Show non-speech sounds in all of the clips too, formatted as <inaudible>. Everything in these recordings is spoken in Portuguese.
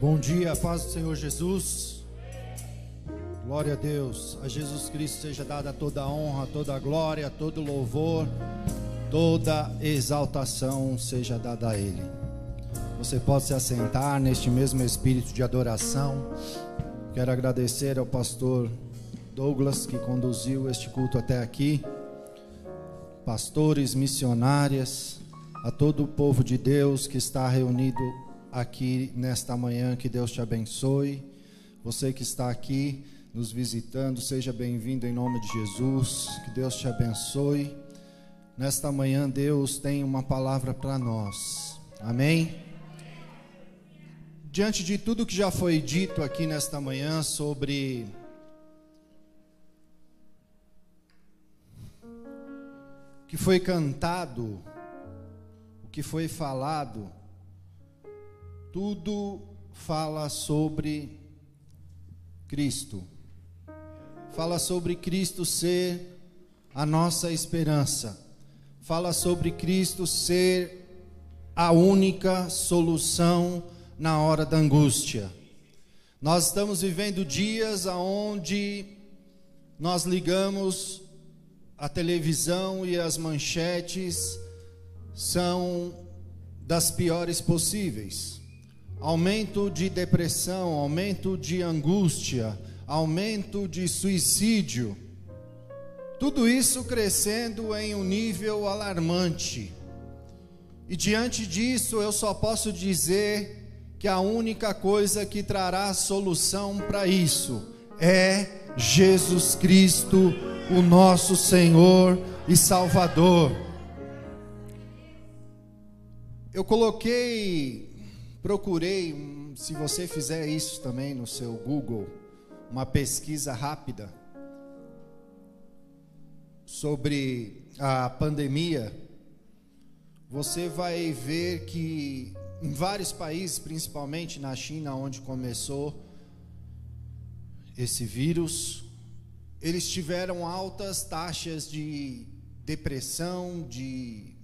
Bom dia, paz do Senhor Jesus. Glória a Deus. A Jesus Cristo seja dada toda a honra, toda a glória, todo louvor, toda exaltação seja dada a Ele. Você pode se assentar neste mesmo espírito de adoração. Quero agradecer ao pastor Douglas que conduziu este culto até aqui, pastores, missionárias, a todo o povo de Deus que está reunido aqui nesta manhã. Que Deus te abençoe. Você que está aqui nos visitando, seja bem-vindo em nome de Jesus. Que Deus te abençoe. Nesta manhã, Deus tem uma palavra para nós. Amém? Diante de tudo que já foi dito aqui nesta manhã sobre o que foi cantado, o que foi falado, tudo fala sobre Cristo. Fala sobre Cristo ser a nossa esperança. Fala sobre Cristo ser a única solução na hora da angústia. Nós estamos vivendo dias aonde nós ligamos a televisão e as manchetes são das piores possíveis aumento de depressão, aumento de angústia, aumento de suicídio. Tudo isso crescendo em um nível alarmante. E diante disso, eu só posso dizer que a única coisa que trará solução para isso é Jesus Cristo, o nosso Senhor e Salvador. Eu coloquei Procurei, se você fizer isso também no seu Google, uma pesquisa rápida sobre a pandemia, você vai ver que em vários países, principalmente na China, onde começou esse vírus, eles tiveram altas taxas de depressão, de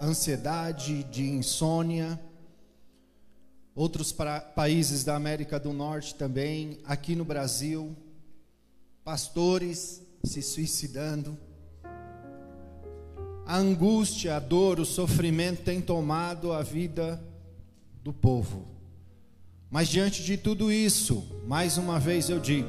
ansiedade, de insônia outros países da América do Norte também, aqui no Brasil, pastores se suicidando. A angústia, a dor, o sofrimento tem tomado a vida do povo. Mas diante de tudo isso, mais uma vez eu digo: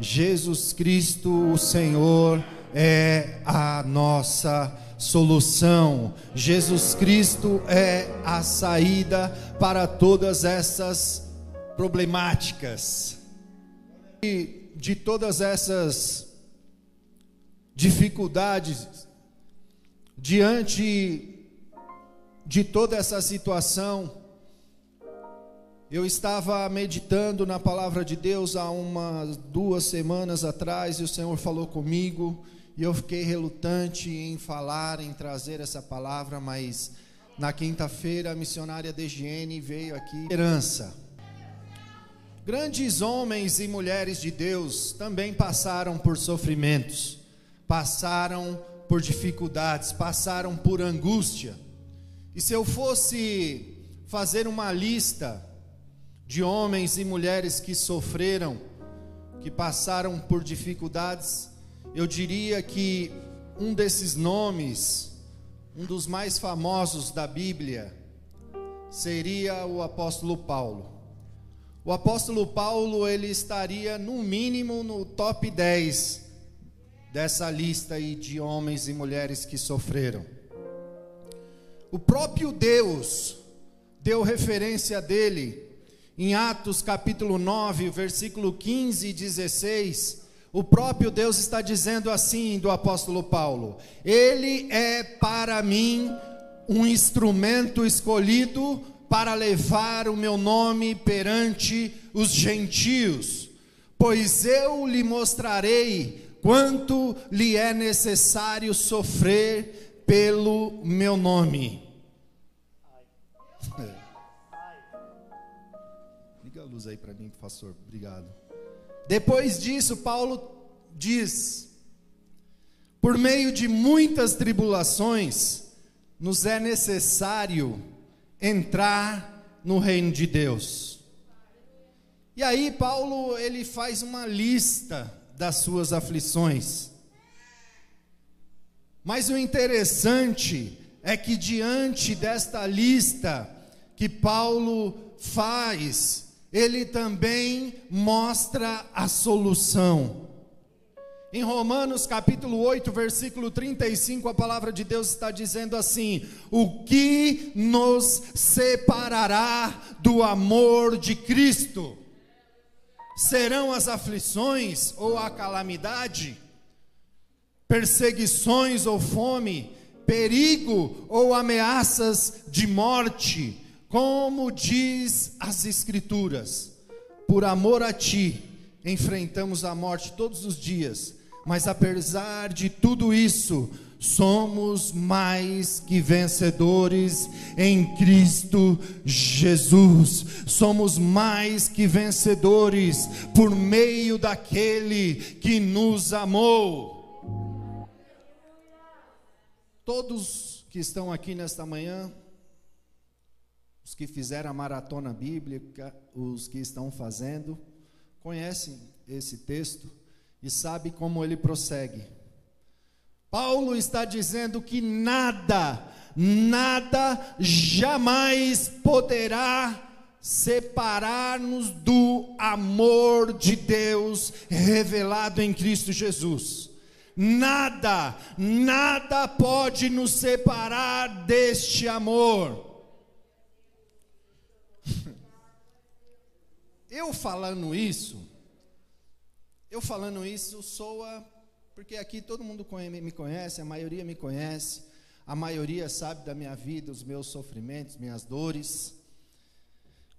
Jesus Cristo, o Senhor, é a nossa solução. Jesus Cristo é a saída para todas essas problemáticas. E de todas essas dificuldades, diante de toda essa situação, eu estava meditando na palavra de Deus há umas duas semanas atrás e o Senhor falou comigo e eu fiquei relutante em falar, em trazer essa palavra, mas na quinta-feira a missionária Degiene veio aqui. Esperança. Grandes homens e mulheres de Deus também passaram por sofrimentos, passaram por dificuldades, passaram por angústia. E se eu fosse fazer uma lista de homens e mulheres que sofreram, que passaram por dificuldades, eu diria que um desses nomes, um dos mais famosos da Bíblia, seria o apóstolo Paulo. O apóstolo Paulo, ele estaria no mínimo no top 10 dessa lista aí de homens e mulheres que sofreram. O próprio Deus deu referência dele em Atos capítulo 9, versículo 15 e 16, o próprio Deus está dizendo assim do apóstolo Paulo: Ele é para mim um instrumento escolhido para levar o meu nome perante os gentios, pois eu lhe mostrarei quanto lhe é necessário sofrer pelo meu nome. <laughs> Liga a luz aí para mim, pastor. Obrigado. Depois disso, Paulo diz: Por meio de muitas tribulações, nos é necessário entrar no reino de Deus. E aí Paulo ele faz uma lista das suas aflições. Mas o interessante é que diante desta lista que Paulo faz, ele também mostra a solução. Em Romanos capítulo 8, versículo 35, a palavra de Deus está dizendo assim: O que nos separará do amor de Cristo? Serão as aflições ou a calamidade? Perseguições ou fome? Perigo ou ameaças de morte? Como diz as Escrituras, por amor a Ti, enfrentamos a morte todos os dias mas apesar de tudo isso, somos mais que vencedores em Cristo Jesus. Somos mais que vencedores por meio daquele que nos amou. Todos que estão aqui nesta manhã, os que fizeram a maratona bíblica, os que estão fazendo, conhecem esse texto e sabe como ele prossegue. Paulo está dizendo que nada, nada jamais poderá separar-nos do amor de Deus revelado em Cristo Jesus. Nada, nada pode nos separar deste amor. <laughs> Eu falando isso, eu falando isso soa, porque aqui todo mundo me conhece, a maioria me conhece, a maioria sabe da minha vida, os meus sofrimentos, minhas dores.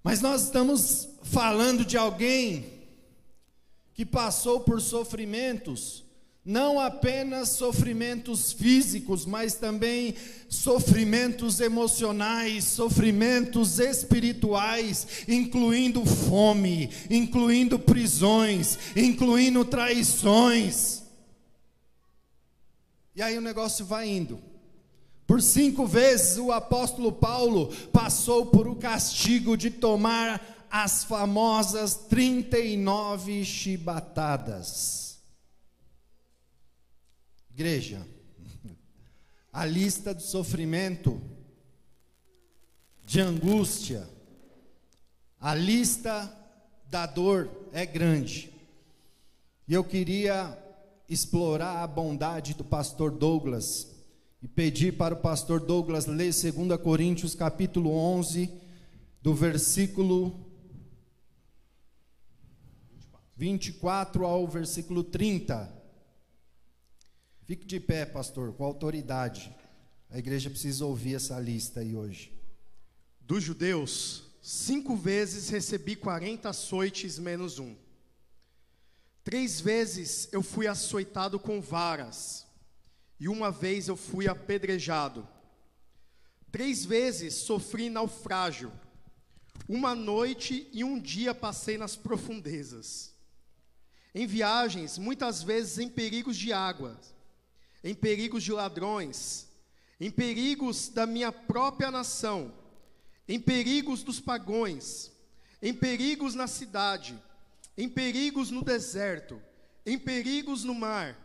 Mas nós estamos falando de alguém que passou por sofrimentos não apenas sofrimentos físicos, mas também sofrimentos emocionais, sofrimentos espirituais, incluindo fome, incluindo prisões, incluindo traições. E aí o negócio vai indo. Por cinco vezes o apóstolo Paulo passou por o castigo de tomar as famosas 39 chibatadas. Igreja, a lista do sofrimento, de angústia, a lista da dor é grande. E eu queria explorar a bondade do pastor Douglas e pedir para o pastor Douglas ler 2 Coríntios capítulo 11, do versículo 24 ao versículo 30. Fique de pé, pastor, com autoridade. A igreja precisa ouvir essa lista aí hoje. Dos judeus, cinco vezes recebi quarenta açoites menos um. Três vezes eu fui açoitado com varas, e uma vez eu fui apedrejado. Três vezes sofri naufrágio. Uma noite e um dia passei nas profundezas. Em viagens, muitas vezes em perigos de água em perigos de ladrões, em perigos da minha própria nação, em perigos dos pagões, em perigos na cidade, em perigos no deserto, em perigos no mar,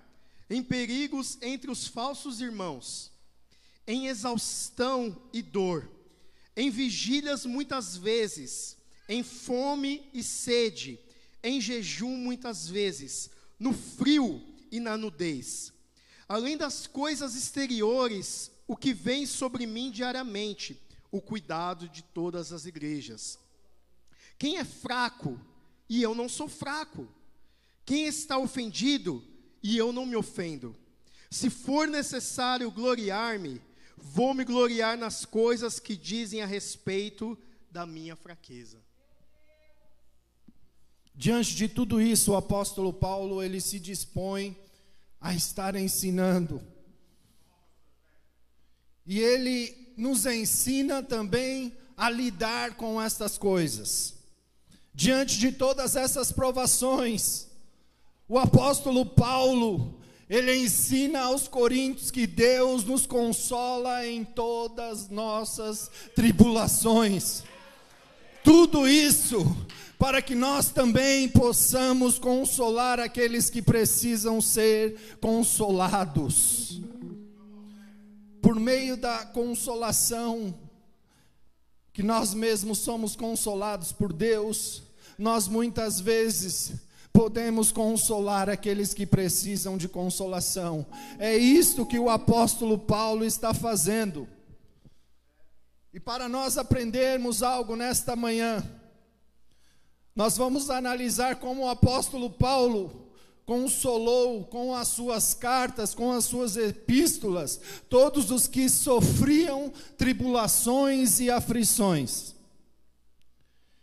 em perigos entre os falsos irmãos, em exaustão e dor, em vigílias muitas vezes, em fome e sede, em jejum muitas vezes, no frio e na nudez Além das coisas exteriores, o que vem sobre mim diariamente, o cuidado de todas as igrejas. Quem é fraco e eu não sou fraco? Quem está ofendido e eu não me ofendo? Se for necessário gloriar-me, vou me gloriar nas coisas que dizem a respeito da minha fraqueza. Diante de tudo isso, o apóstolo Paulo ele se dispõe a estar ensinando. E ele nos ensina também a lidar com estas coisas. Diante de todas essas provações, o apóstolo Paulo, ele ensina aos coríntios que Deus nos consola em todas nossas tribulações. Tudo isso para que nós também possamos consolar aqueles que precisam ser consolados. Por meio da consolação, que nós mesmos somos consolados por Deus, nós muitas vezes podemos consolar aqueles que precisam de consolação. É isto que o apóstolo Paulo está fazendo. E para nós aprendermos algo nesta manhã, nós vamos analisar como o apóstolo Paulo consolou com as suas cartas, com as suas epístolas, todos os que sofriam tribulações e aflições.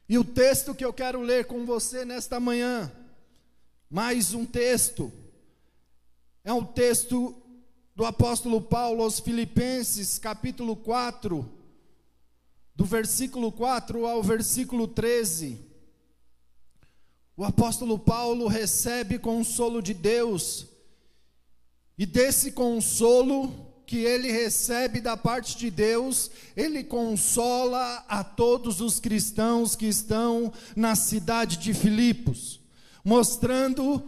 E o texto que eu quero ler com você nesta manhã, mais um texto, é um texto do apóstolo Paulo aos Filipenses, capítulo 4, do versículo 4 ao versículo 13. O apóstolo Paulo recebe consolo de Deus, e desse consolo que ele recebe da parte de Deus, ele consola a todos os cristãos que estão na cidade de Filipos, mostrando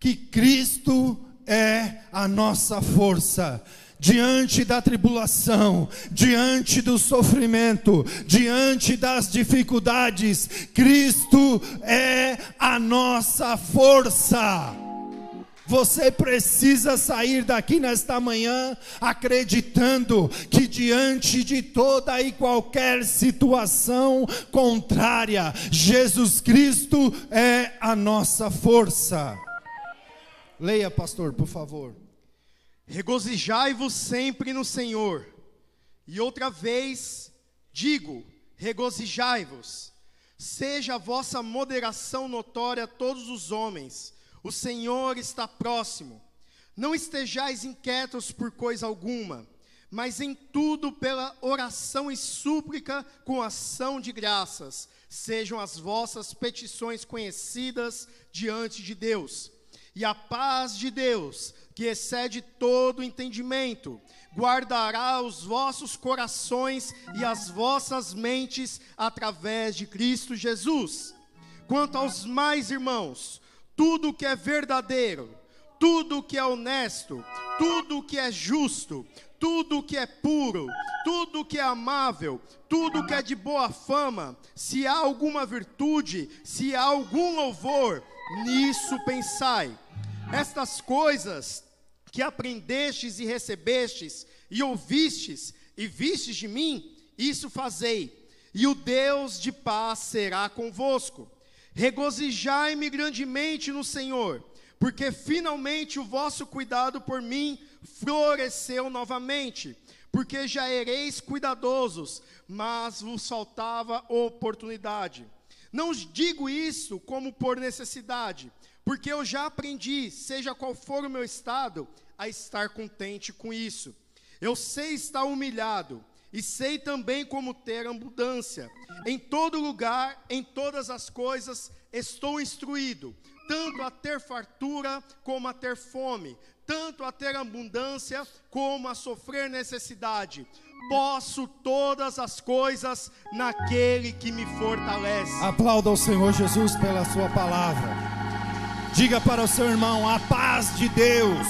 que Cristo é a nossa força, diante da tribulação, diante do sofrimento, diante das dificuldades, Cristo é a nossa força. Você precisa sair daqui nesta manhã acreditando que diante de toda e qualquer situação contrária, Jesus Cristo é a nossa força. Leia, pastor, por favor. Regozijai-vos sempre no Senhor. E outra vez digo: regozijai-vos. Seja a vossa moderação notória a todos os homens. O Senhor está próximo. Não estejais inquietos por coisa alguma, mas em tudo pela oração e súplica com ação de graças, sejam as vossas petições conhecidas diante de Deus. E a paz de Deus, que excede todo entendimento, guardará os vossos corações e as vossas mentes através de Cristo Jesus. Quanto aos mais irmãos, tudo que é verdadeiro, tudo que é honesto, tudo que é justo, tudo que é puro, tudo que é amável, tudo que é de boa fama, se há alguma virtude, se há algum louvor, nisso pensai. Estas coisas que aprendestes e recebestes, e ouvistes e vistes de mim, isso fazei, e o Deus de paz será convosco. Regozijai-me grandemente no Senhor, porque finalmente o vosso cuidado por mim floresceu novamente, porque já ereis cuidadosos, mas vos faltava oportunidade. Não digo isso como por necessidade, porque eu já aprendi, seja qual for o meu estado, a estar contente com isso. Eu sei estar humilhado e sei também como ter abundância. Em todo lugar, em todas as coisas, estou instruído, tanto a ter fartura como a ter fome, tanto a ter abundância como a sofrer necessidade. Posso todas as coisas naquele que me fortalece. Aplauda o Senhor Jesus pela sua palavra. Diga para o seu irmão: a paz de Deus.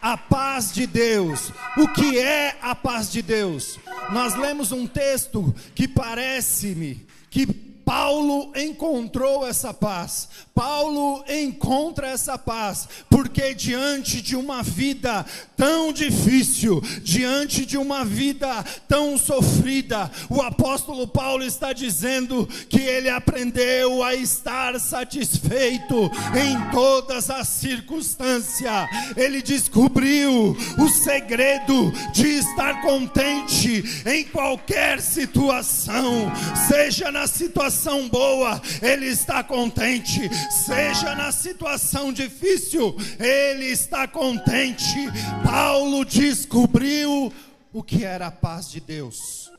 A paz de Deus. O que é a paz de Deus? Nós lemos um texto que parece-me que Paulo encontrou essa paz. Paulo encontra essa paz, porque diante de uma vida tão difícil, diante de uma vida tão sofrida, o apóstolo Paulo está dizendo que ele aprendeu a estar satisfeito em todas as circunstâncias. Ele descobriu o segredo de estar contente em qualquer situação, seja na situação boa, ele está contente seja na situação difícil, ele está contente. Paulo descobriu o que era a paz de Deus.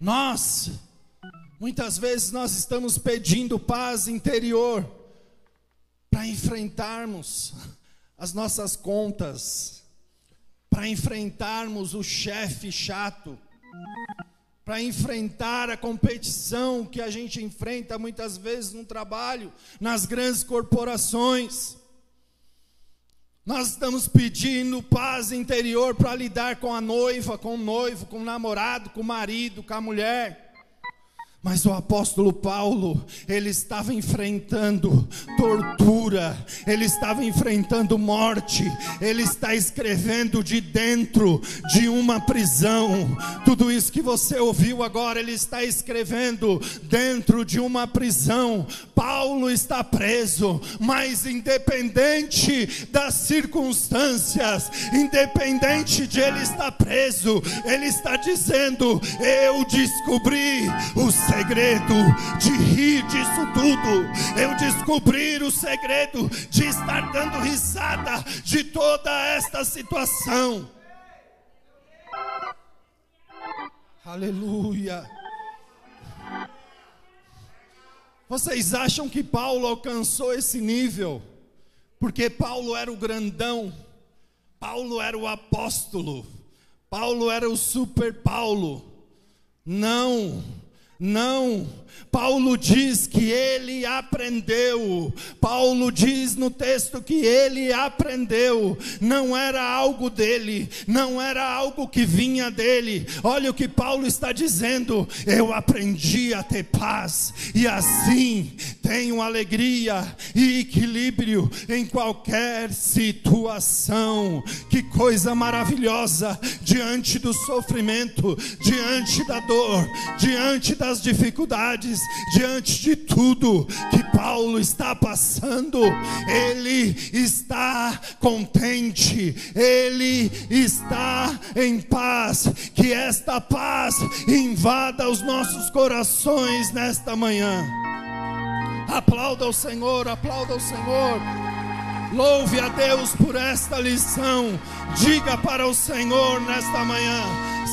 Nós Muitas vezes nós estamos pedindo paz interior para enfrentarmos as nossas contas, para enfrentarmos o chefe chato, para enfrentar a competição que a gente enfrenta muitas vezes no trabalho, nas grandes corporações. Nós estamos pedindo paz interior para lidar com a noiva, com o noivo, com o namorado, com o marido, com a mulher. Mas o apóstolo Paulo, ele estava enfrentando tortura, ele estava enfrentando morte, ele está escrevendo de dentro de uma prisão. Tudo isso que você ouviu agora, ele está escrevendo dentro de uma prisão. Paulo está preso, mas independente das circunstâncias, independente de ele estar preso, ele está dizendo: Eu descobri o segredo de rir disso tudo, eu descobrir o segredo de estar dando risada de toda esta situação. Aleluia. Vocês acham que Paulo alcançou esse nível? Porque Paulo era o grandão, Paulo era o apóstolo, Paulo era o super Paulo. Não. Não, Paulo diz que ele aprendeu. Paulo diz no texto que ele aprendeu. Não era algo dele, não era algo que vinha dele. Olha o que Paulo está dizendo: eu aprendi a ter paz e assim tenho alegria e equilíbrio em qualquer situação. Que coisa maravilhosa diante do sofrimento, diante da dor, diante das dificuldades diante de tudo que Paulo está passando, ele está contente, ele está em paz. Que esta paz invada os nossos corações nesta manhã. Aplauda o Senhor, aplauda o Senhor. Louve a Deus por esta lição. Diga para o Senhor nesta manhã: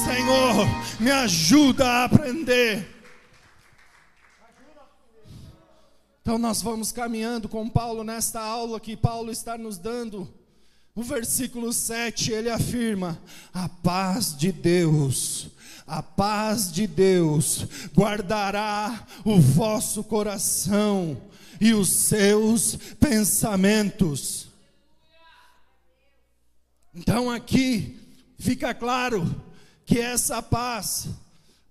Senhor, me ajuda a aprender Então nós vamos caminhando com Paulo nesta aula que Paulo está nos dando. No versículo 7 ele afirma: A paz de Deus, a paz de Deus guardará o vosso coração e os seus pensamentos. Então aqui fica claro que essa paz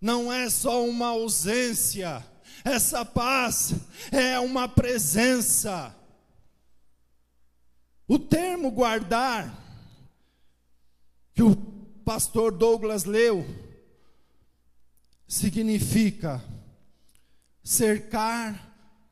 não é só uma ausência, essa paz é uma presença. O termo guardar, que o pastor Douglas leu, significa cercar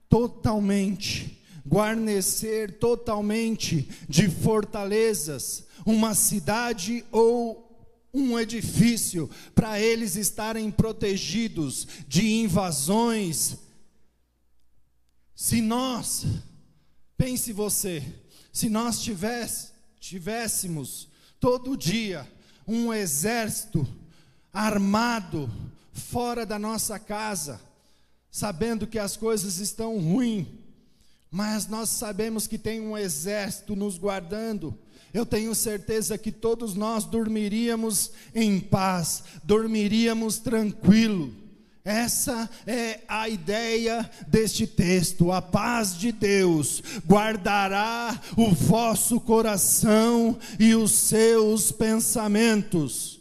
totalmente, guarnecer totalmente de fortalezas uma cidade ou um edifício para eles estarem protegidos de invasões. Se nós, pense você, se nós tivesse, tivéssemos todo dia um exército armado fora da nossa casa, sabendo que as coisas estão ruins, mas nós sabemos que tem um exército nos guardando, eu tenho certeza que todos nós dormiríamos em paz, dormiríamos tranquilo. Essa é a ideia deste texto. A paz de Deus guardará o vosso coração e os seus pensamentos.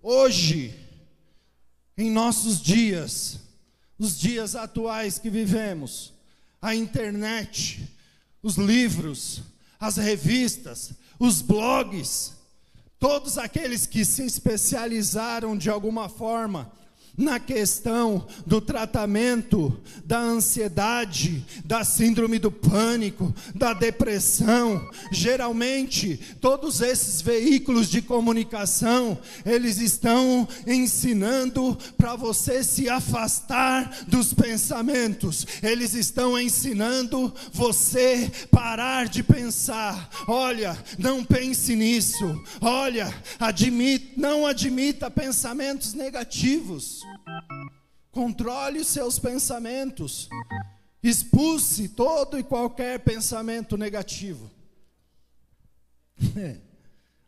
Hoje, em nossos dias, os dias atuais que vivemos, a internet, os livros, as revistas, os blogs, todos aqueles que se especializaram de alguma forma na questão do tratamento da ansiedade, da síndrome do pânico, da depressão. Geralmente, todos esses veículos de comunicação, eles estão ensinando para você se afastar dos pensamentos. Eles estão ensinando você parar de pensar. Olha, não pense nisso. Olha, admit, não admita pensamentos negativos. Controle os seus pensamentos. Expulse todo e qualquer pensamento negativo. <laughs>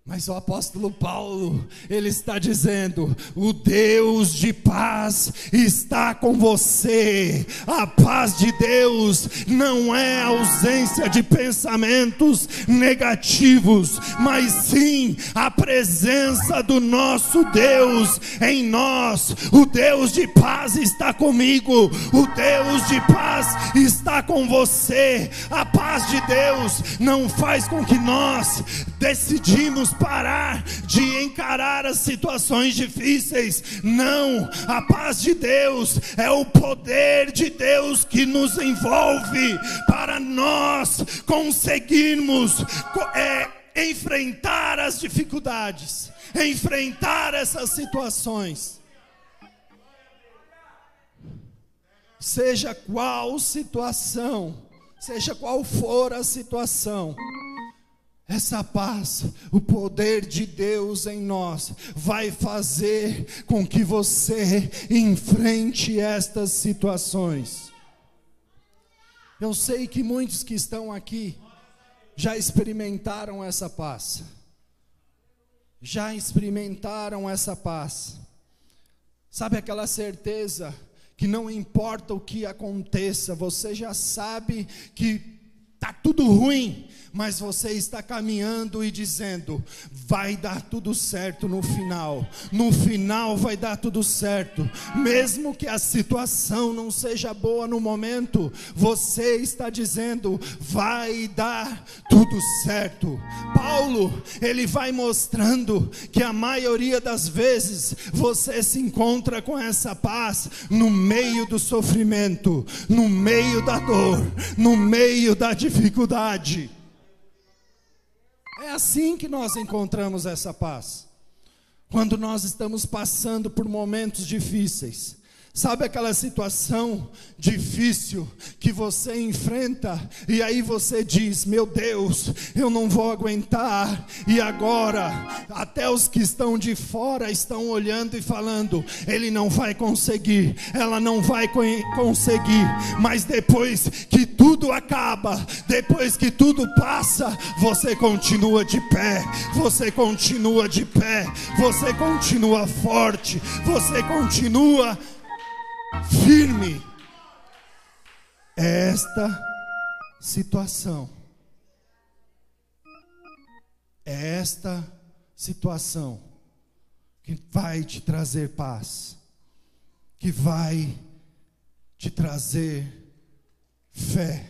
Mas o apóstolo Paulo, ele está dizendo: o Deus de paz está com você. A paz de Deus não é ausência de pensamentos negativos, mas sim a presença do nosso Deus em nós. O Deus de paz está comigo, o Deus de paz está com você. A paz de Deus não faz com que nós decidimos parar de encarar as situações difíceis. Não, a paz de Deus é o poder de Deus que nos envolve para nós conseguirmos é, enfrentar as dificuldades, enfrentar essas situações. Seja qual situação, seja qual for a situação, essa paz, o poder de Deus em nós, vai fazer com que você enfrente estas situações. Eu sei que muitos que estão aqui já experimentaram essa paz, já experimentaram essa paz. Sabe aquela certeza que não importa o que aconteça, você já sabe que está tudo ruim, mas você está caminhando e dizendo: vai dar tudo certo no final, no final vai dar tudo certo, mesmo que a situação não seja boa no momento, você está dizendo: vai dar tudo certo. Paulo, ele vai mostrando que a maioria das vezes você se encontra com essa paz no meio do sofrimento, no meio da dor, no meio da dificuldade. É assim que nós encontramos essa paz. Quando nós estamos passando por momentos difíceis, Sabe aquela situação difícil que você enfrenta e aí você diz: Meu Deus, eu não vou aguentar. E agora, até os que estão de fora estão olhando e falando: Ele não vai conseguir, ela não vai conseguir. Mas depois que tudo acaba, depois que tudo passa, você continua de pé, você continua de pé, você continua forte, você continua firme. É esta situação. É esta situação que vai te trazer paz, que vai te trazer fé,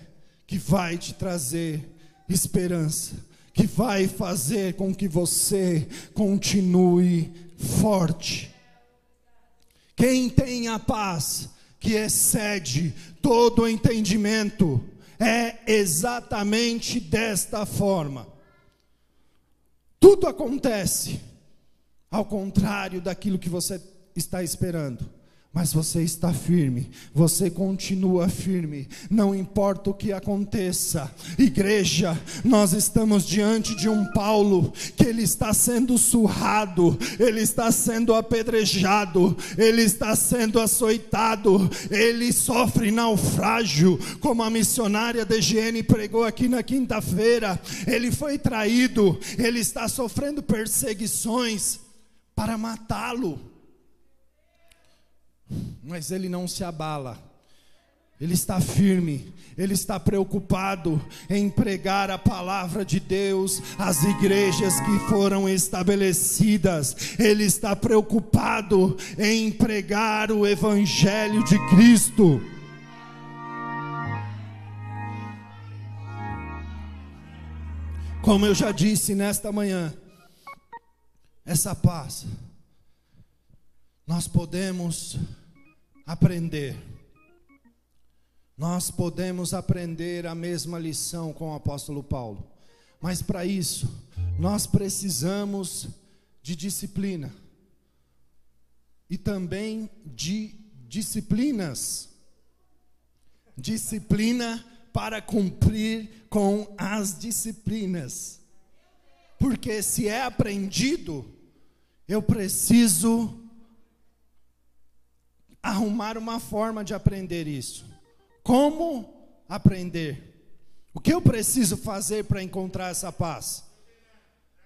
que vai te trazer esperança, que vai fazer com que você continue forte. Quem tem a paz que excede todo entendimento é exatamente desta forma. Tudo acontece ao contrário daquilo que você está esperando mas você está firme, você continua firme, não importa o que aconteça. Igreja, nós estamos diante de um Paulo que ele está sendo surrado, ele está sendo apedrejado, ele está sendo açoitado, ele sofre naufrágio, como a missionária DGN pregou aqui na quinta-feira. Ele foi traído, ele está sofrendo perseguições para matá-lo mas ele não se abala. Ele está firme, ele está preocupado em pregar a palavra de Deus às igrejas que foram estabelecidas. Ele está preocupado em pregar o evangelho de Cristo. Como eu já disse nesta manhã, essa paz nós podemos aprender. Nós podemos aprender a mesma lição com o apóstolo Paulo, mas para isso, nós precisamos de disciplina e também de disciplinas. Disciplina para cumprir com as disciplinas, porque se é aprendido, eu preciso arrumar uma forma de aprender isso. Como aprender? O que eu preciso fazer para encontrar essa paz?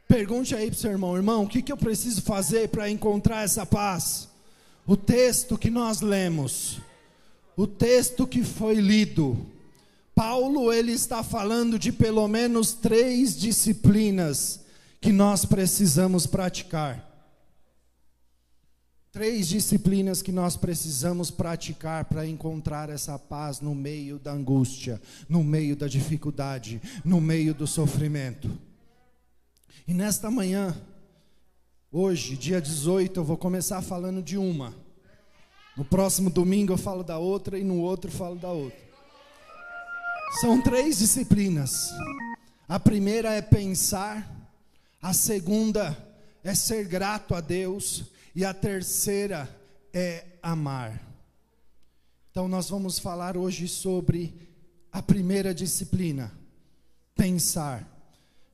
Pergunte aí para o seu irmão, irmão, o que, que eu preciso fazer para encontrar essa paz? O texto que nós lemos, o texto que foi lido, Paulo ele está falando de pelo menos três disciplinas que nós precisamos praticar. Três disciplinas que nós precisamos praticar para encontrar essa paz no meio da angústia, no meio da dificuldade, no meio do sofrimento. E nesta manhã, hoje, dia 18, eu vou começar falando de uma. No próximo domingo eu falo da outra e no outro falo da outra. São três disciplinas. A primeira é pensar, a segunda é ser grato a Deus e a terceira é amar. Então nós vamos falar hoje sobre a primeira disciplina, pensar.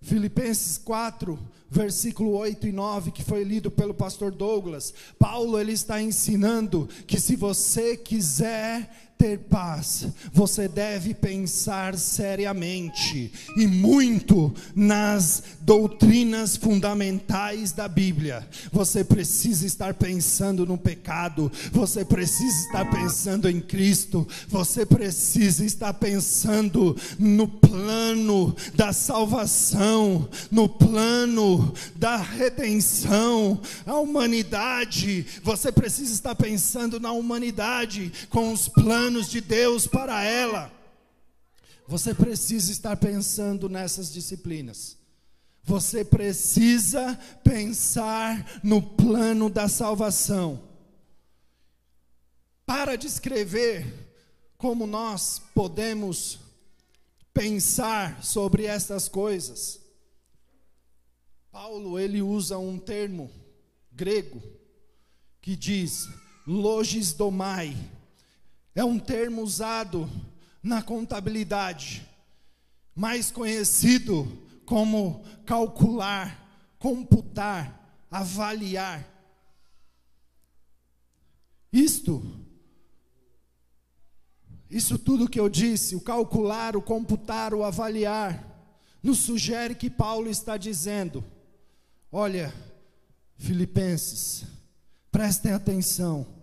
Filipenses 4, versículo 8 e 9, que foi lido pelo pastor Douglas. Paulo ele está ensinando que se você quiser ter paz, você deve pensar seriamente e muito nas doutrinas fundamentais da Bíblia. Você precisa estar pensando no pecado, você precisa estar pensando em Cristo, você precisa estar pensando no plano da salvação, no plano da redenção, a humanidade. Você precisa estar pensando na humanidade com os planos planos de Deus para ela. Você precisa estar pensando nessas disciplinas. Você precisa pensar no plano da salvação. Para descrever como nós podemos pensar sobre estas coisas, Paulo ele usa um termo grego que diz logis domai, é um termo usado na contabilidade, mais conhecido como calcular, computar, avaliar. Isto, isso tudo que eu disse, o calcular, o computar, o avaliar, nos sugere que Paulo está dizendo: olha, Filipenses, prestem atenção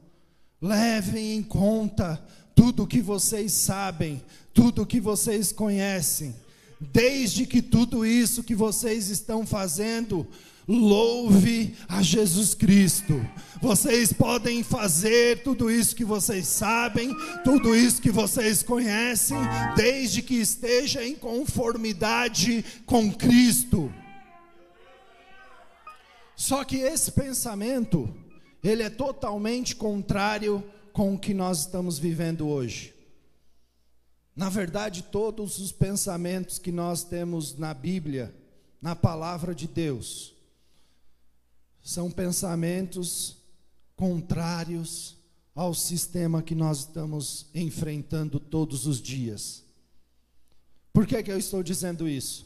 Levem em conta tudo o que vocês sabem, tudo o que vocês conhecem, desde que tudo isso que vocês estão fazendo louve a Jesus Cristo. Vocês podem fazer tudo isso que vocês sabem, tudo isso que vocês conhecem, desde que esteja em conformidade com Cristo. Só que esse pensamento ele é totalmente contrário com o que nós estamos vivendo hoje. Na verdade, todos os pensamentos que nós temos na Bíblia, na palavra de Deus, são pensamentos contrários ao sistema que nós estamos enfrentando todos os dias. Por que, que eu estou dizendo isso?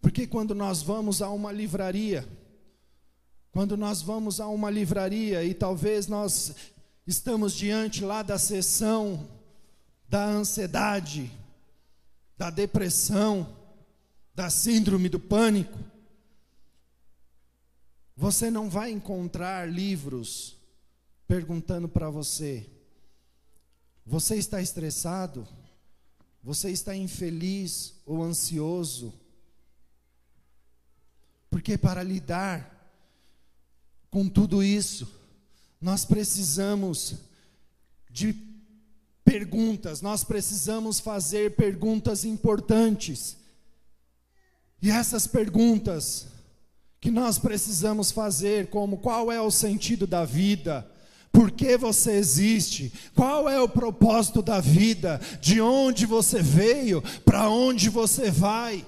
Porque quando nós vamos a uma livraria, quando nós vamos a uma livraria e talvez nós estamos diante lá da sessão da ansiedade, da depressão, da síndrome do pânico, você não vai encontrar livros perguntando para você: você está estressado? Você está infeliz ou ansioso? Porque para lidar com tudo isso, nós precisamos de perguntas, nós precisamos fazer perguntas importantes. E essas perguntas que nós precisamos fazer, como qual é o sentido da vida? Por que você existe? Qual é o propósito da vida? De onde você veio? Para onde você vai?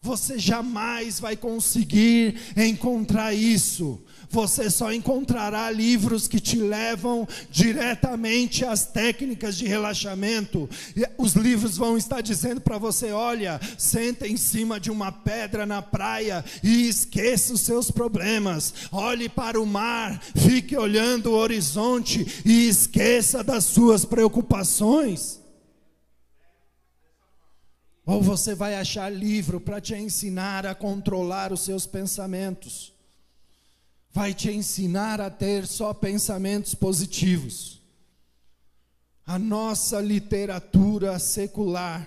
Você jamais vai conseguir encontrar isso você só encontrará livros que te levam diretamente às técnicas de relaxamento. Os livros vão estar dizendo para você: olha, senta em cima de uma pedra na praia e esqueça os seus problemas. Olhe para o mar, fique olhando o horizonte e esqueça das suas preocupações. Ou você vai achar livro para te ensinar a controlar os seus pensamentos vai te ensinar a ter só pensamentos positivos. A nossa literatura secular,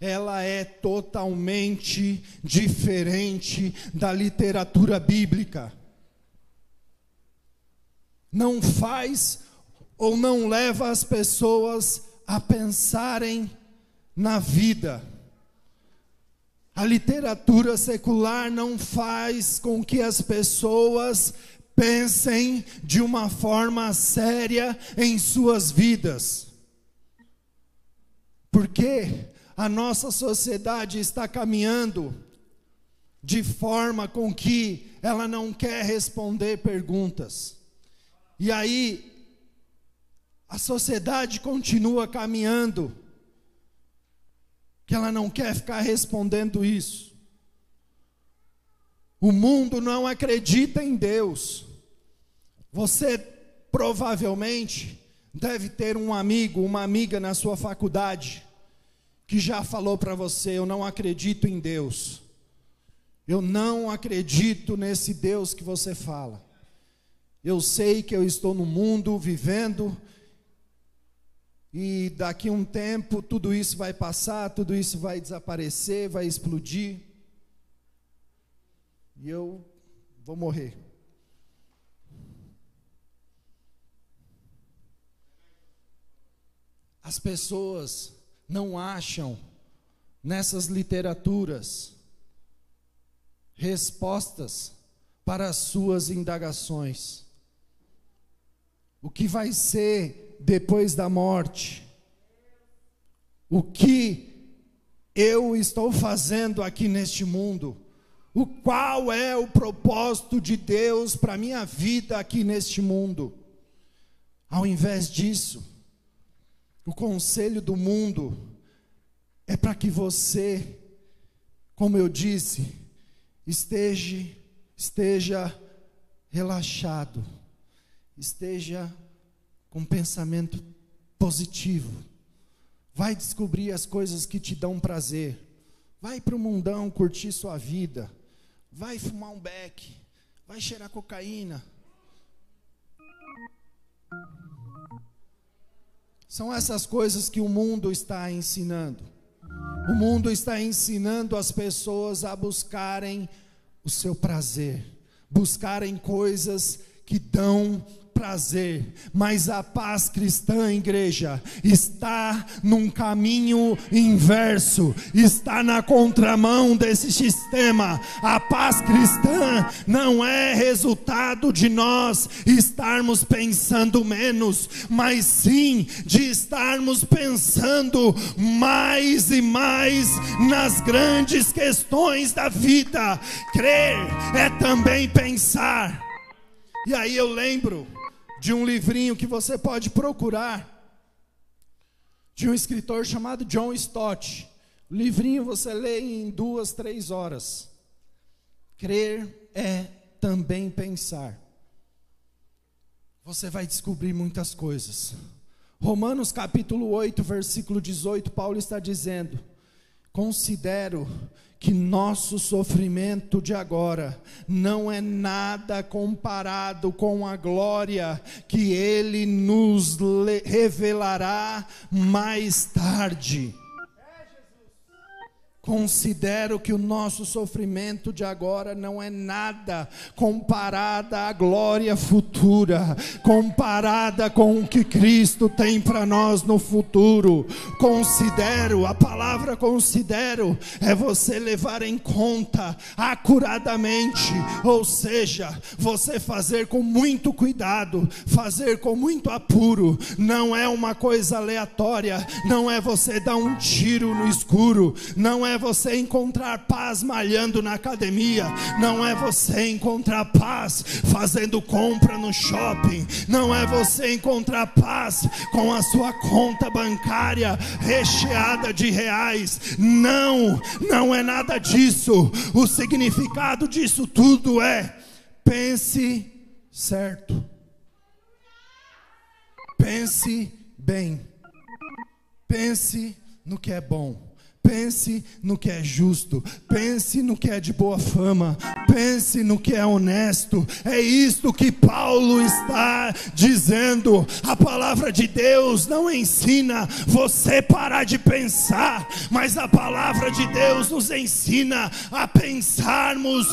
ela é totalmente diferente da literatura bíblica. Não faz ou não leva as pessoas a pensarem na vida. A literatura secular não faz com que as pessoas pensem de uma forma séria em suas vidas. Porque a nossa sociedade está caminhando de forma com que ela não quer responder perguntas. E aí, a sociedade continua caminhando que ela não quer ficar respondendo isso. O mundo não acredita em Deus. Você provavelmente deve ter um amigo, uma amiga na sua faculdade que já falou para você: Eu não acredito em Deus. Eu não acredito nesse Deus que você fala. Eu sei que eu estou no mundo vivendo e daqui um tempo tudo isso vai passar, tudo isso vai desaparecer, vai explodir. E eu vou morrer. As pessoas não acham nessas literaturas respostas para as suas indagações. O que vai ser depois da morte. O que eu estou fazendo aqui neste mundo? O qual é o propósito de Deus para minha vida aqui neste mundo? Ao invés disso, o conselho do mundo é para que você, como eu disse, esteja esteja relaxado, esteja com pensamento positivo. Vai descobrir as coisas que te dão prazer. Vai para o mundão curtir sua vida. Vai fumar um beck. Vai cheirar cocaína. São essas coisas que o mundo está ensinando. O mundo está ensinando as pessoas a buscarem o seu prazer, buscarem coisas que dão prazer, mas a paz cristã, igreja, está num caminho inverso, está na contramão desse sistema. A paz cristã não é resultado de nós estarmos pensando menos, mas sim de estarmos pensando mais e mais nas grandes questões da vida. Crer é também pensar. E aí eu lembro de um livrinho que você pode procurar, de um escritor chamado John Stott. O livrinho você lê em duas, três horas. Crer é também pensar. Você vai descobrir muitas coisas. Romanos capítulo 8, versículo 18, Paulo está dizendo: Considero que nosso sofrimento de agora não é nada comparado com a glória que Ele nos revelará mais tarde. Considero que o nosso sofrimento de agora não é nada comparada à glória futura, comparada com o que Cristo tem para nós no futuro. Considero, a palavra considero é você levar em conta acuradamente, ou seja, você fazer com muito cuidado, fazer com muito apuro, não é uma coisa aleatória, não é você dar um tiro no escuro, não é é você encontrar paz malhando na academia, não é você encontrar paz fazendo compra no shopping, não é você encontrar paz com a sua conta bancária recheada de reais. Não, não é nada disso. O significado disso tudo é pense certo. Pense bem. Pense no que é bom. Pense no que é justo, pense no que é de boa fama, pense no que é honesto. É isto que Paulo está dizendo. A palavra de Deus não ensina você parar de pensar, mas a palavra de Deus nos ensina a pensarmos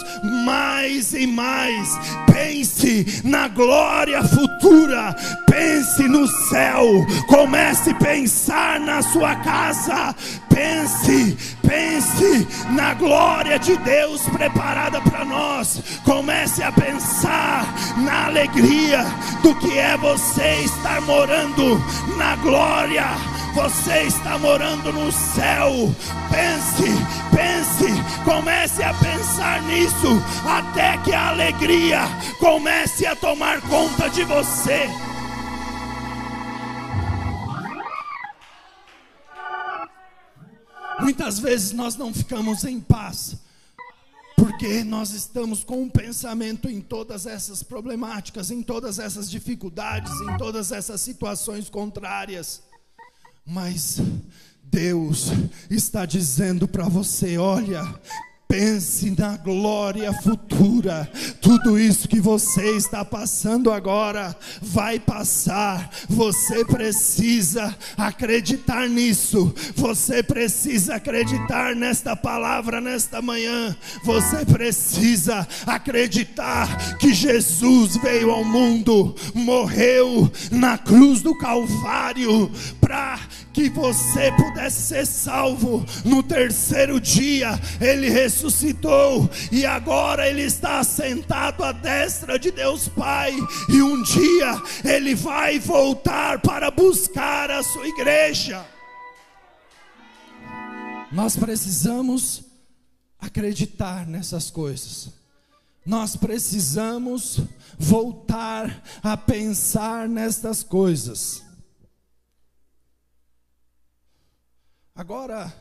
mais e mais. Pense na glória futura, pense no céu, comece a pensar na sua casa, pense pense, na glória de Deus preparada para nós. Comece a pensar na alegria do que é você estar morando na glória. Você está morando no céu. Pense, pense, comece a pensar nisso até que a alegria comece a tomar conta de você. Muitas vezes nós não ficamos em paz, porque nós estamos com um pensamento em todas essas problemáticas, em todas essas dificuldades, em todas essas situações contrárias. Mas Deus está dizendo para você: olha, Pense na glória futura. Tudo isso que você está passando agora vai passar. Você precisa acreditar nisso. Você precisa acreditar nesta palavra nesta manhã. Você precisa acreditar que Jesus veio ao mundo, morreu na cruz do Calvário para que você pudesse ser salvo. No terceiro dia, ele ressuscitou e agora ele está sentado à destra de Deus Pai. E um dia ele vai voltar para buscar a sua igreja. Nós precisamos acreditar nessas coisas. Nós precisamos voltar a pensar nestas coisas. Agora,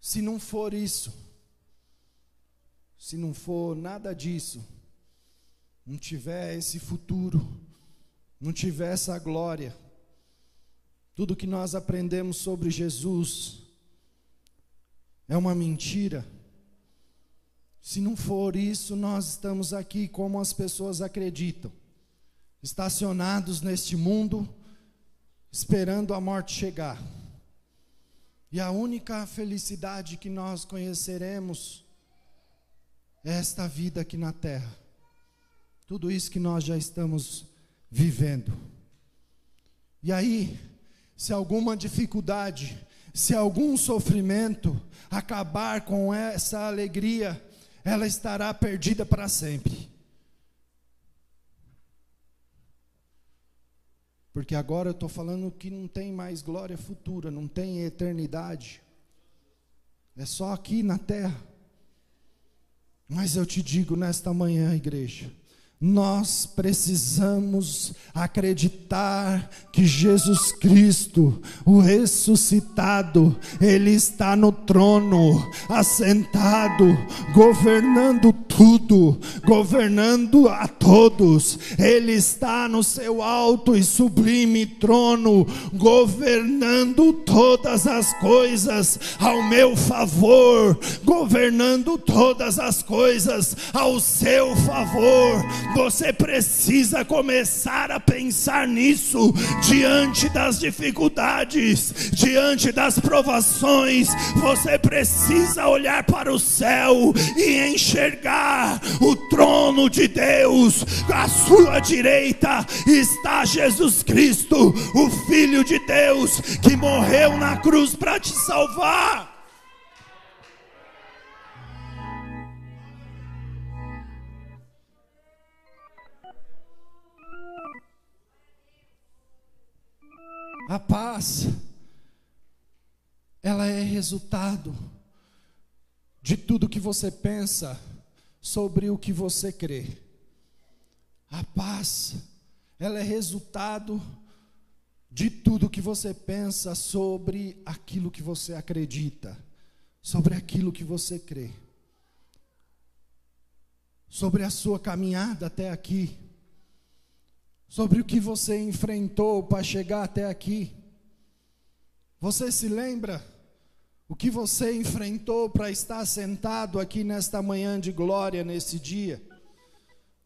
se não for isso, se não for nada disso, não tiver esse futuro, não tiver essa glória, tudo que nós aprendemos sobre Jesus é uma mentira. Se não for isso, nós estamos aqui como as pessoas acreditam, estacionados neste mundo, esperando a morte chegar. E a única felicidade que nós conheceremos esta vida aqui na terra. Tudo isso que nós já estamos vivendo. E aí, se alguma dificuldade, se algum sofrimento acabar com essa alegria, ela estará perdida para sempre. Porque agora eu estou falando que não tem mais glória futura, não tem eternidade. É só aqui na terra. Mas eu te digo nesta manhã, igreja, nós precisamos acreditar que Jesus Cristo, o ressuscitado, Ele está no trono, assentado, governando tudo, governando a todos. Ele está no seu alto e sublime trono, governando todas as coisas ao meu favor, governando todas as coisas ao seu favor você precisa começar a pensar nisso diante das dificuldades, diante das provações. Você precisa olhar para o céu e enxergar o trono de Deus. À sua direita está Jesus Cristo, o Filho de Deus, que morreu na cruz para te salvar. A paz, ela é resultado de tudo que você pensa sobre o que você crê. A paz, ela é resultado de tudo que você pensa sobre aquilo que você acredita, sobre aquilo que você crê, sobre a sua caminhada até aqui, sobre o que você enfrentou para chegar até aqui. Você se lembra o que você enfrentou para estar sentado aqui nesta manhã de glória, nesse dia?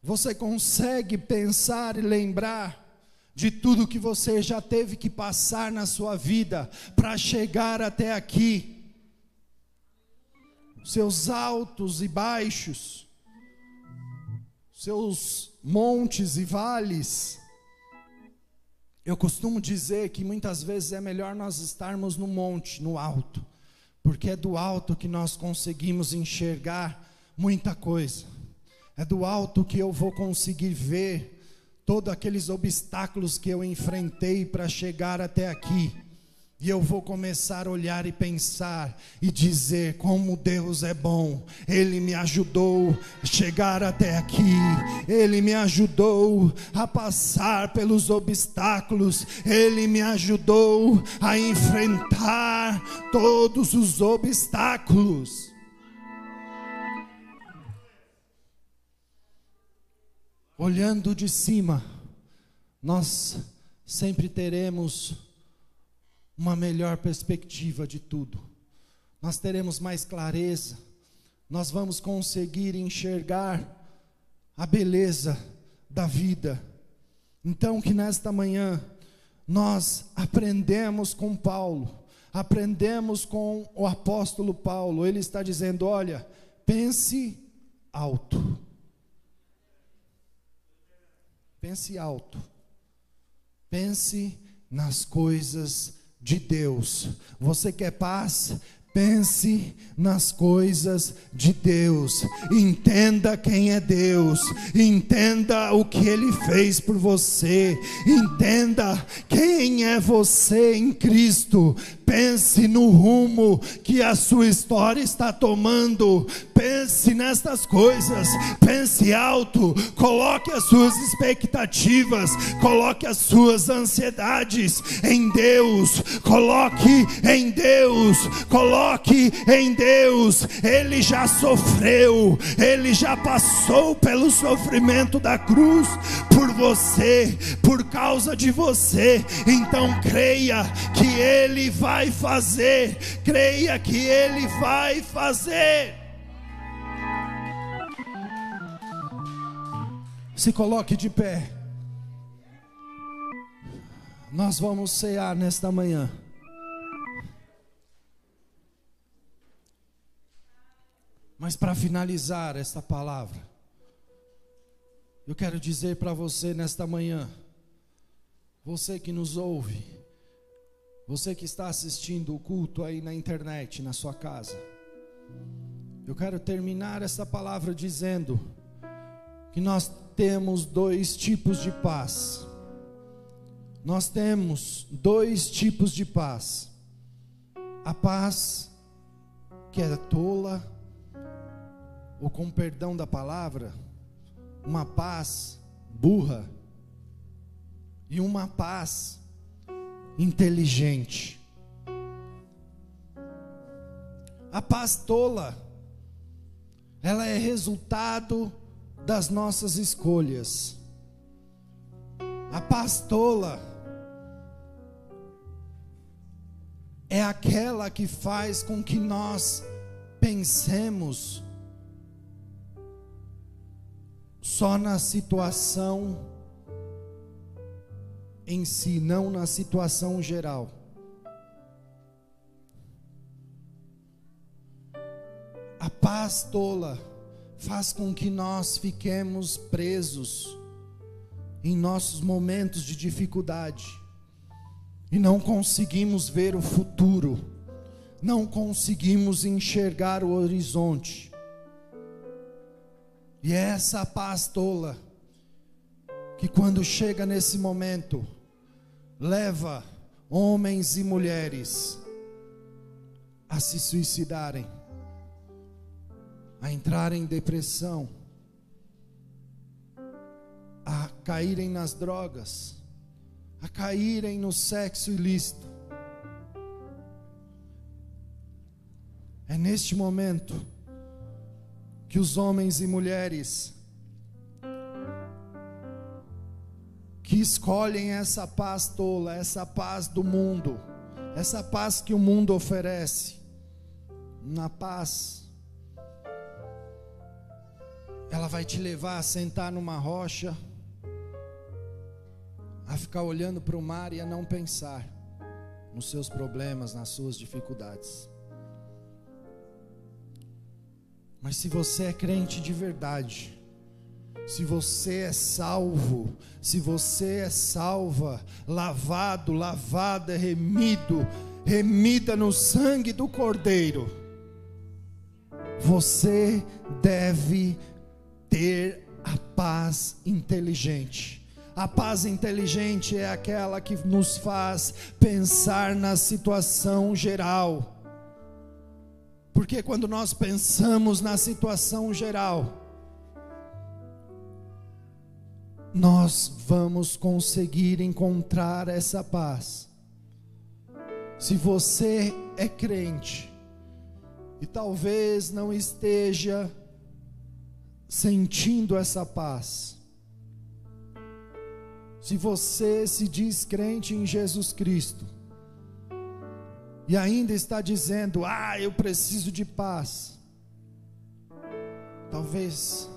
Você consegue pensar e lembrar de tudo que você já teve que passar na sua vida para chegar até aqui? Seus altos e baixos, seus montes e vales, eu costumo dizer que muitas vezes é melhor nós estarmos no monte, no alto, porque é do alto que nós conseguimos enxergar muita coisa, é do alto que eu vou conseguir ver todos aqueles obstáculos que eu enfrentei para chegar até aqui. E eu vou começar a olhar e pensar e dizer como Deus é bom. Ele me ajudou a chegar até aqui. Ele me ajudou a passar pelos obstáculos. Ele me ajudou a enfrentar todos os obstáculos. Olhando de cima, nós sempre teremos uma melhor perspectiva de tudo. Nós teremos mais clareza, nós vamos conseguir enxergar a beleza da vida. Então, que nesta manhã nós aprendemos com Paulo, aprendemos com o apóstolo Paulo, ele está dizendo: olha, pense alto. Pense alto. Pense nas coisas de Deus. Você quer paz? Pense nas coisas de Deus, entenda quem é Deus, entenda o que Ele fez por você, entenda quem é você em Cristo, pense no rumo que a sua história está tomando, pense nestas coisas, pense alto, coloque as suas expectativas, coloque as suas ansiedades em Deus, coloque em Deus, coloque em Deus, Ele já sofreu, Ele já passou pelo sofrimento da cruz por você, por causa de você, então creia que Ele vai fazer, creia que Ele vai fazer. Se coloque de pé. Nós vamos cear nesta manhã. Mas para finalizar esta palavra, eu quero dizer para você nesta manhã, você que nos ouve, você que está assistindo o culto aí na internet, na sua casa. Eu quero terminar essa palavra dizendo que nós temos dois tipos de paz. Nós temos dois tipos de paz. A paz que é tola, ou com perdão da palavra, uma paz burra, e uma paz inteligente. A paz tola, ela é resultado das nossas escolhas. A paz tola é aquela que faz com que nós pensemos só na situação em si, não na situação geral. A paz tola faz com que nós fiquemos presos em nossos momentos de dificuldade e não conseguimos ver o futuro, não conseguimos enxergar o horizonte. E é essa paz tola que quando chega nesse momento, leva homens e mulheres a se suicidarem, a entrar em depressão, a caírem nas drogas, a caírem no sexo ilícito. É neste momento que os homens e mulheres que escolhem essa paz tola, essa paz do mundo, essa paz que o mundo oferece, na paz, ela vai te levar a sentar numa rocha, a ficar olhando para o mar e a não pensar nos seus problemas, nas suas dificuldades. Mas se você é crente de verdade, se você é salvo, se você é salva, lavado, lavada, remido, remida no sangue do Cordeiro, você deve ter a paz inteligente. A paz inteligente é aquela que nos faz pensar na situação geral. Porque quando nós pensamos na situação geral, nós vamos conseguir encontrar essa paz. Se você é crente e talvez não esteja sentindo essa paz, se você se diz crente em Jesus Cristo e ainda está dizendo, ah, eu preciso de paz, talvez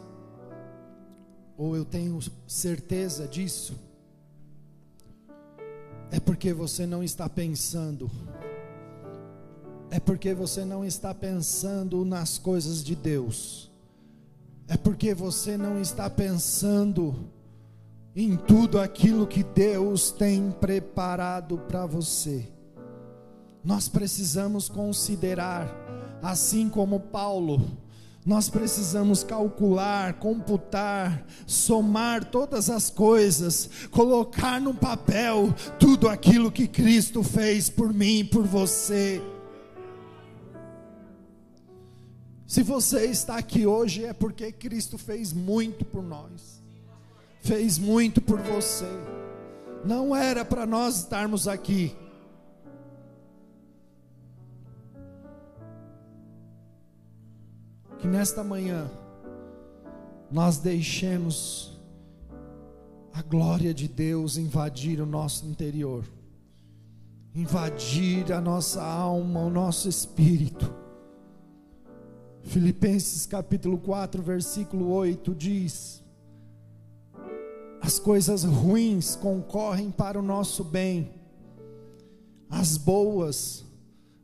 ou eu tenho certeza disso, é porque você não está pensando, é porque você não está pensando nas coisas de Deus, é porque você não está pensando em tudo aquilo que Deus tem preparado para você. Nós precisamos considerar, assim como Paulo, nós precisamos calcular, computar, somar todas as coisas, colocar no papel tudo aquilo que Cristo fez por mim e por você. Se você está aqui hoje é porque Cristo fez muito por nós, fez muito por você. Não era para nós estarmos aqui que nesta manhã nós deixemos a glória de Deus invadir o nosso interior, invadir a nossa alma, o nosso espírito. Filipenses capítulo 4, versículo 8 diz: As coisas ruins concorrem para o nosso bem, as boas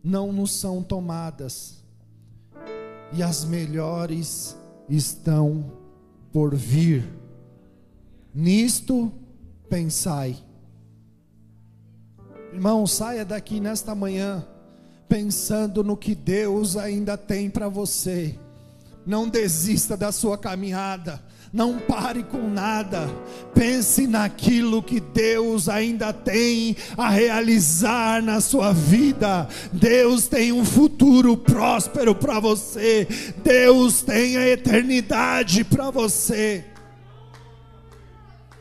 não nos são tomadas e as melhores estão por vir. Nisto pensai. Irmão, saia daqui nesta manhã pensando no que Deus ainda tem para você. Não desista da sua caminhada não pare com nada, pense naquilo que Deus ainda tem a realizar na sua vida. Deus tem um futuro próspero para você, Deus tem a eternidade para você.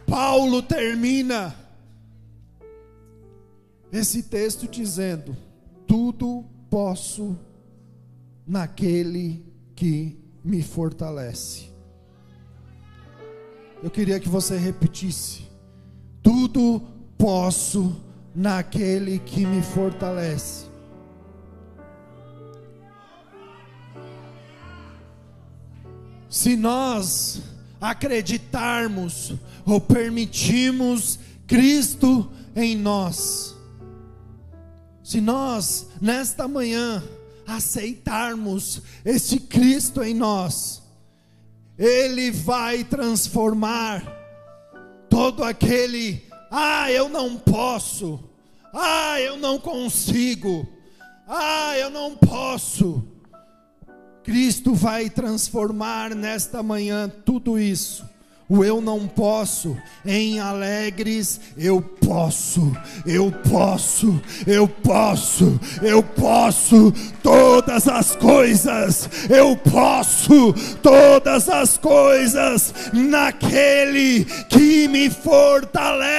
Paulo termina esse texto dizendo: Tudo posso naquele que me fortalece. Eu queria que você repetisse: Tudo posso naquele que me fortalece. Se nós acreditarmos ou permitimos Cristo em nós, se nós nesta manhã aceitarmos este Cristo em nós, ele vai transformar todo aquele, ah, eu não posso, ah, eu não consigo, ah, eu não posso. Cristo vai transformar nesta manhã tudo isso. O eu não posso, em alegres eu posso, eu posso, eu posso, eu posso todas as coisas, eu posso todas as coisas naquele que me fortalece.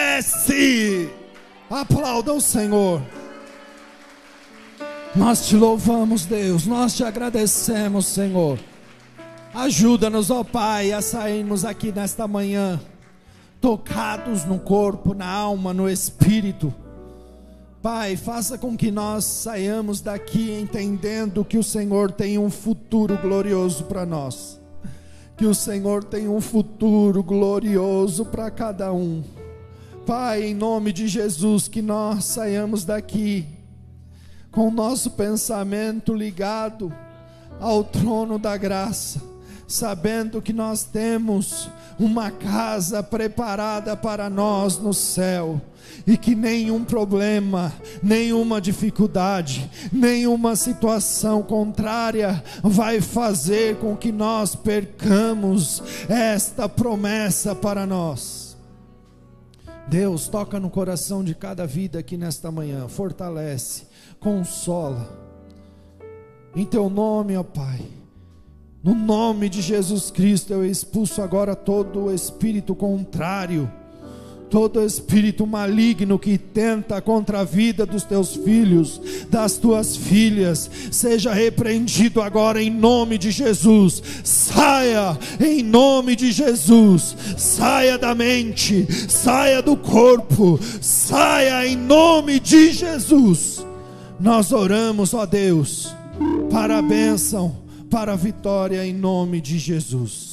Aplauda o Senhor. Nós te louvamos, Deus, nós te agradecemos, Senhor. Ajuda-nos, ó Pai, a sairmos aqui nesta manhã, tocados no corpo, na alma, no espírito. Pai, faça com que nós saiamos daqui entendendo que o Senhor tem um futuro glorioso para nós. Que o Senhor tem um futuro glorioso para cada um. Pai, em nome de Jesus, que nós saiamos daqui com o nosso pensamento ligado ao trono da graça sabendo que nós temos uma casa preparada para nós no céu e que nenhum problema, nenhuma dificuldade, nenhuma situação contrária vai fazer com que nós percamos esta promessa para nós. Deus toca no coração de cada vida aqui nesta manhã, fortalece, consola. Em teu nome, ó Pai no nome de Jesus Cristo, eu expulso agora todo espírito contrário, todo espírito maligno que tenta contra a vida dos teus filhos, das tuas filhas, seja repreendido agora em nome de Jesus. Saia em nome de Jesus. Saia da mente, saia do corpo, saia em nome de Jesus. Nós oramos, ó Deus, para a bênção para a vitória em nome de Jesus.